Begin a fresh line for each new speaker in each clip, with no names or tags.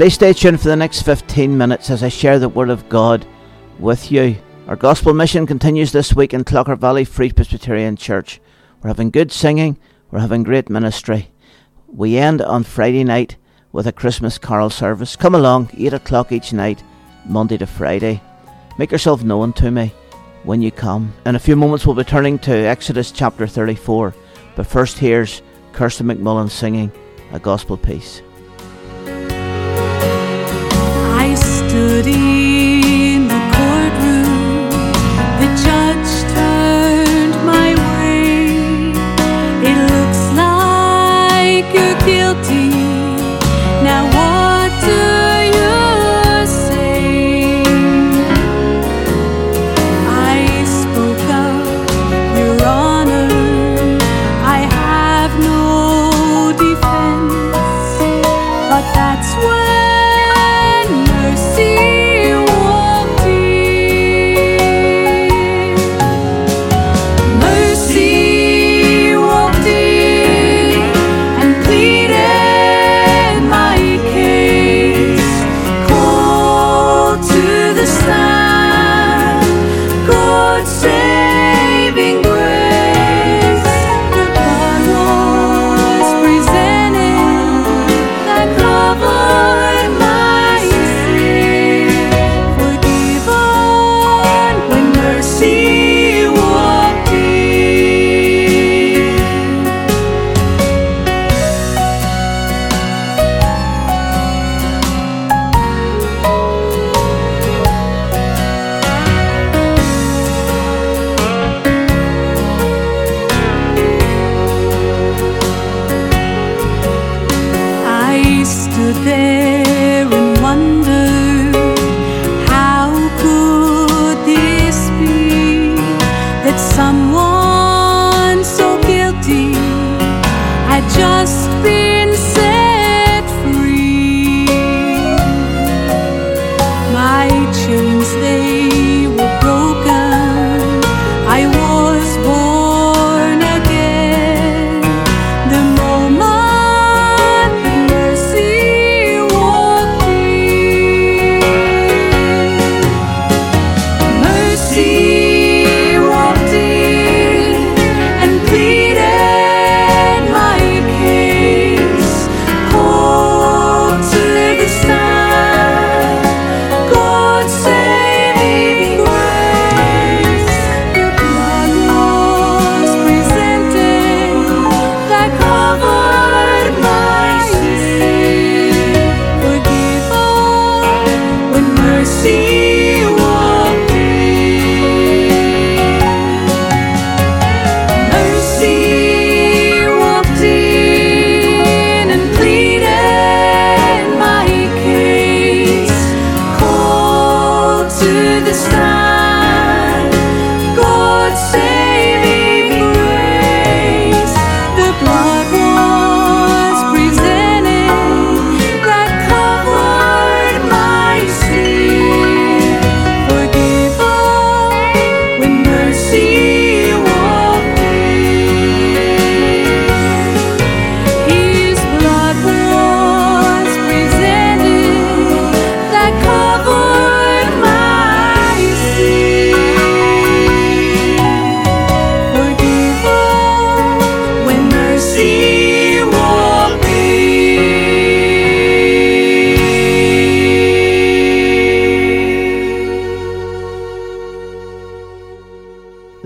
Please stay tuned for the next 15 minutes as I share the Word of God with you. Our gospel mission continues this week in Clogher Valley Free Presbyterian Church. We're having good singing, we're having great ministry. We end on Friday night with a Christmas carol service. Come along, 8 o'clock each night, Monday to Friday. Make yourself known to me when you come. In a few moments, we'll be turning to Exodus chapter 34. But first, here's Kirsten McMullen singing a gospel piece.
I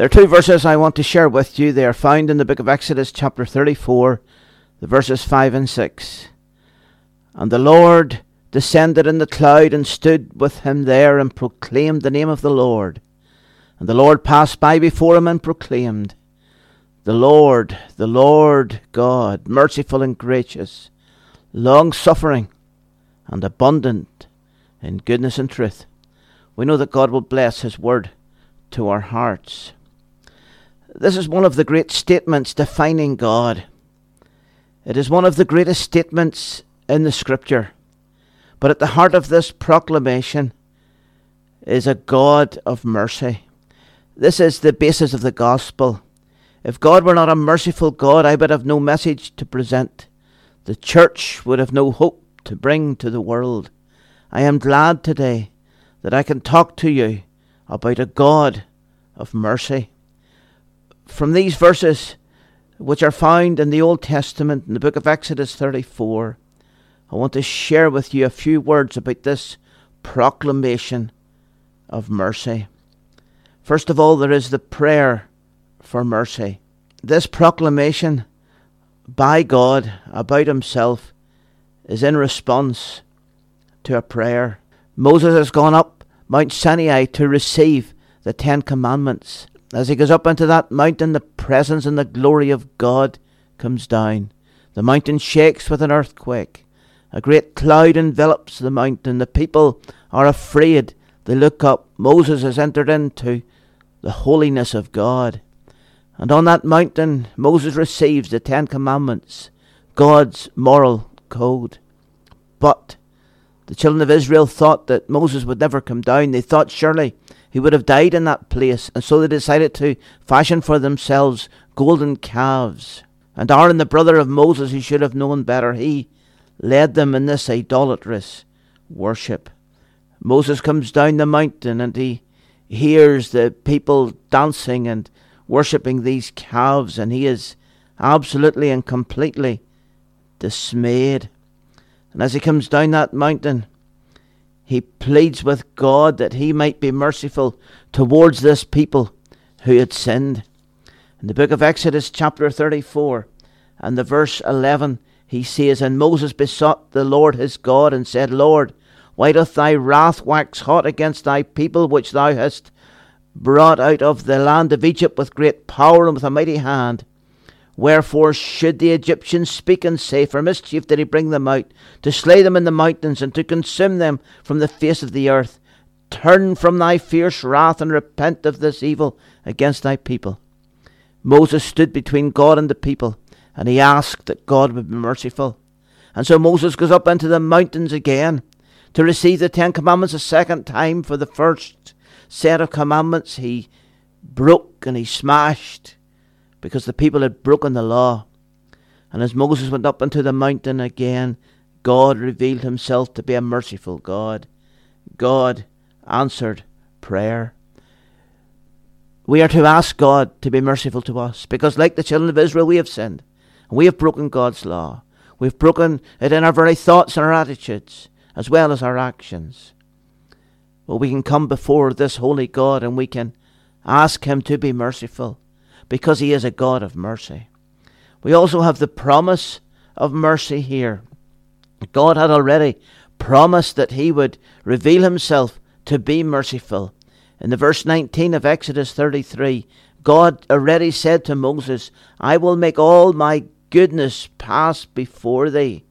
There
are two verses I want to share with you. They are found in the book of Exodus, chapter 34, the verses 5 and 6. And the Lord descended in the cloud and stood with him there and proclaimed the name of the Lord. And the Lord passed by before him and proclaimed, The Lord, the Lord God, merciful and gracious, long suffering and abundant in goodness and truth. We know that God will bless His word to our hearts. This is one of the great statements defining God. It is one of the greatest statements in the Scripture. But at the heart of this proclamation is a God of mercy. This is the basis of the gospel. If God were not a merciful God, I would have no message to present. The church would have no hope to bring to the world. I am glad today that I can talk to you about a God of mercy. From these verses, which are found in the Old Testament in the book of Exodus 34, I want to share with you a few words about this proclamation of mercy. First of all, there is the prayer for mercy. This proclamation by God about Himself is in response to a prayer. Moses has gone up Mount Sinai to receive the Ten Commandments. As he goes up into that mountain, the presence and the glory of God comes down. The mountain shakes with an earthquake. A great cloud envelops the mountain. The people are afraid. They look up. Moses has entered into the holiness of God. And on that mountain, Moses receives the Ten Commandments, God's moral code. But the children of Israel thought that Moses would never come down. They thought surely he would have died in that place, and so they decided to fashion for themselves golden calves. And Aaron, the brother of Moses, who should have known better, he led them in this idolatrous worship. Moses comes down the mountain and he hears the people dancing and worshipping these calves, and he is absolutely and completely dismayed. And as he comes down that mountain, he pleads with God that he might be merciful towards this people who had sinned. In the book of Exodus, chapter 34, and the verse 11, he says, And Moses besought the Lord his God and said, Lord, why doth thy wrath wax hot against thy people which thou hast brought out of the land of Egypt with great power and with a mighty hand? Wherefore should the Egyptians speak and say, For mischief did he bring them out, to slay them in the mountains, and to consume them from the face of the earth? Turn from thy fierce wrath, and repent of this evil against thy people. Moses stood between God and the people, and he asked that God would be merciful. And so Moses goes up into the mountains again to receive the Ten Commandments a second time. For the first set of commandments he broke and he smashed because the people had broken the law. And as Moses went up into the mountain again, God revealed himself to be a merciful God. God answered prayer. We are to ask God to be merciful to us because, like the children of Israel, we have sinned. And we have broken God's law. We've broken it in our very thoughts and our attitudes, as well as our actions. But we can come before this holy God and we can ask Him to be merciful because he is a God of mercy. We also have the promise of mercy here. God had already promised that he would reveal himself to be merciful. In the verse 19 of Exodus 33, God already said to Moses, I will make all my goodness pass before thee.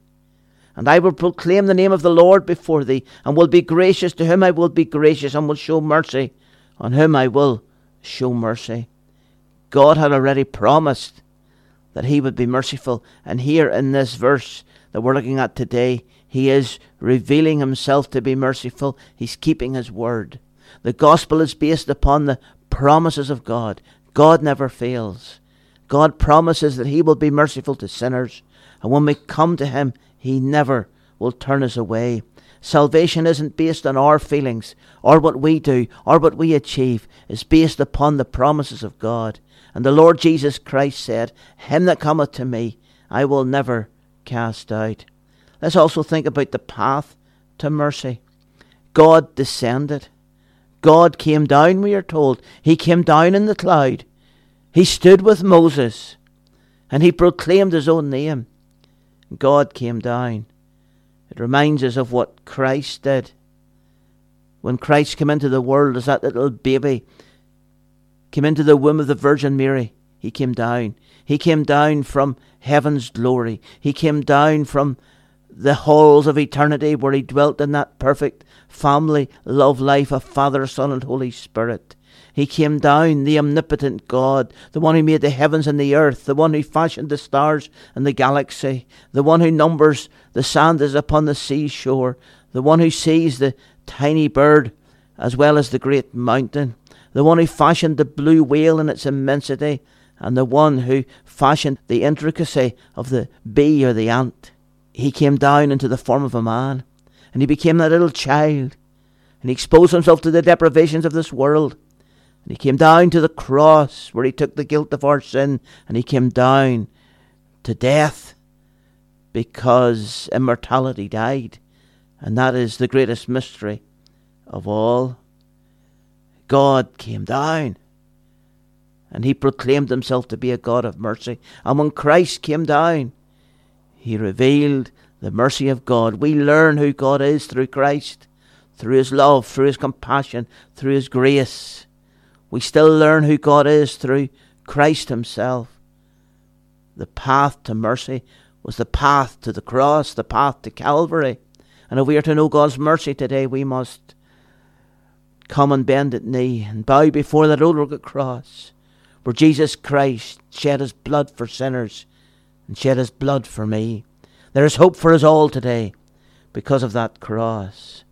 And I will proclaim the name of the Lord before thee, and will be gracious to whom I will be gracious, and will show mercy on whom I will show mercy. God had already promised that He would be merciful. And here in this verse that we're looking at today, He is revealing Himself to be merciful. He's keeping His word. The gospel is based upon the promises of God. God never fails. God promises that He will be merciful to sinners. And when we come to Him, He never will turn us away. Salvation isn't based on our feelings or what we do or what we achieve. It's based upon the promises of God. And the Lord Jesus Christ said, Him that cometh to me, I will never cast out. Let's also think about the path to mercy. God descended. God came down, we are told. He came down in the cloud. He stood with Moses and he proclaimed his own name. God came down. It reminds us of what Christ did. When Christ came into the world as that little baby, came into the womb of the Virgin Mary. He came down. He came down from heaven's glory. He came down from the halls of eternity where he dwelt in that perfect family love life of Father, Son, and Holy Spirit. He came down, the omnipotent God, the one who made the heavens and the earth, the one who fashioned the stars and the galaxy, the one who numbers the sand as upon the seashore, the one who sees the tiny bird as well as the great mountain, the one who fashioned the blue whale in its immensity, and the one who fashioned the intricacy of the bee or the ant. He came down into the form of a man, and he became that little child, and he exposed himself to the deprivations of this world and he came down to the cross where he took the guilt of our sin and he came down to death because immortality died. And that is the greatest mystery of all. God came down and he proclaimed himself to be a God of mercy. And when Christ came down, he revealed the mercy of God. We learn who God is through Christ, through his love, through his compassion, through his grace. We still learn who God is through Christ Himself. The path to mercy was the path to the cross, the path to Calvary. And if we are to know God's mercy today, we must come and bend at knee and bow before that old rugged cross where Jesus Christ shed his blood for sinners and shed his blood for me. There is hope for us all today because of that cross.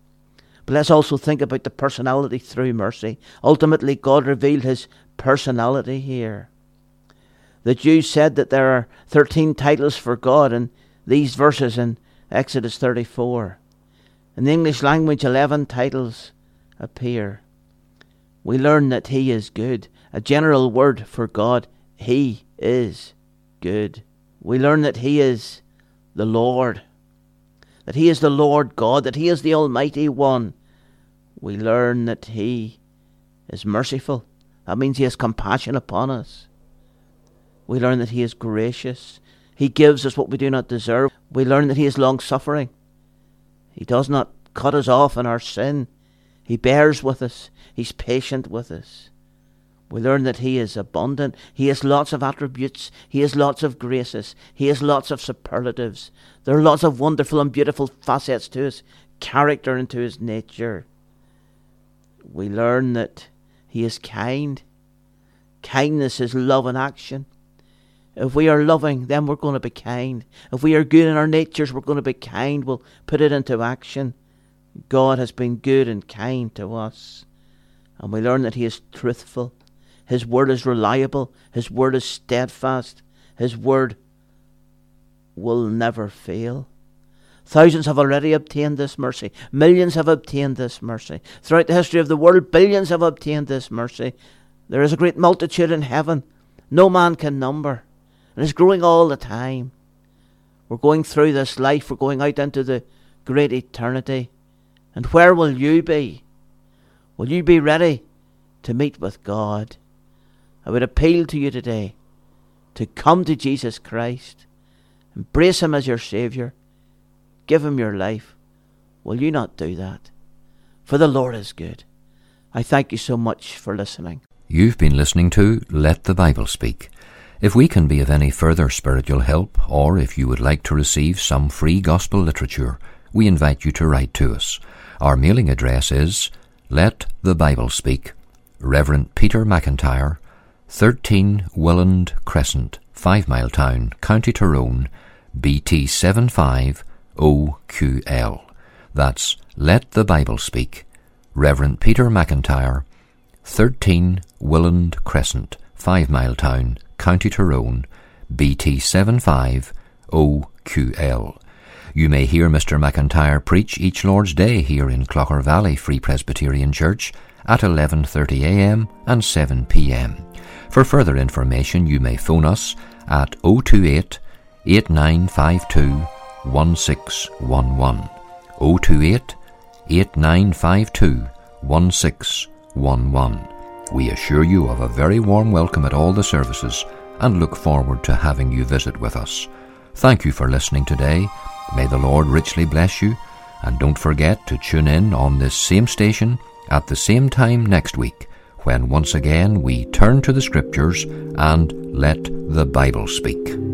But let's also think about the personality through mercy. Ultimately, God revealed his personality here. The Jews said that there are 13 titles for God in these verses in Exodus 34. In the English language, 11 titles appear. We learn that He is good, a general word for God. He is good. We learn that He is the Lord that He is the Lord God, that He is the Almighty One, we learn that He is merciful. That means He has compassion upon us. We learn that He is gracious. He gives us what we do not deserve. We learn that He is long suffering. He does not cut us off in our sin. He bears with us. He's patient with us. We learn that He is abundant. He has lots of attributes. He has lots of graces. He has lots of superlatives. There are lots of wonderful and beautiful facets to His character and to His nature. We learn that He is kind. Kindness is love in action. If we are loving, then we're going to be kind. If we are good in our natures, we're going to be kind. We'll put it into action. God has been good and kind to us. And we learn that He is truthful. His word is reliable. His word is steadfast. His word will never fail. Thousands have already obtained this mercy. Millions have obtained this mercy. Throughout the history of the world, billions have obtained this mercy. There is a great multitude in heaven. No man can number. And it's growing all the time. We're going through this life. We're going out into the great eternity. And where will you be? Will you be ready to meet with God? I would appeal to you today to come to Jesus Christ, embrace Him as your Saviour, give Him your life. Will you not do that? For the Lord is good. I thank you so much for listening.
You've been listening to Let the Bible Speak. If we can be of any further spiritual help, or if you would like to receive some free gospel literature, we invite you to write to us. Our mailing address is Let the Bible Speak, Reverend Peter McIntyre, 13 Willand Crescent, Five Mile Town, County Tyrone, BT 75OQL. That's Let the Bible Speak, Reverend Peter McIntyre, 13 Willand Crescent, Five Mile Town, County Tyrone, BT 75OQL. You may hear Mr. McIntyre preach each Lord's Day here in Clogher Valley Free Presbyterian Church at 11.30am and 7pm. For further information, you may phone us at 028 8952 1611. 028 8952 1611. We assure you of a very warm welcome at all the services and look forward to having you visit with us. Thank you for listening today. May the Lord richly bless you, and don't forget to tune in on this same station at the same time next week when once again we turn to the Scriptures and let the Bible speak.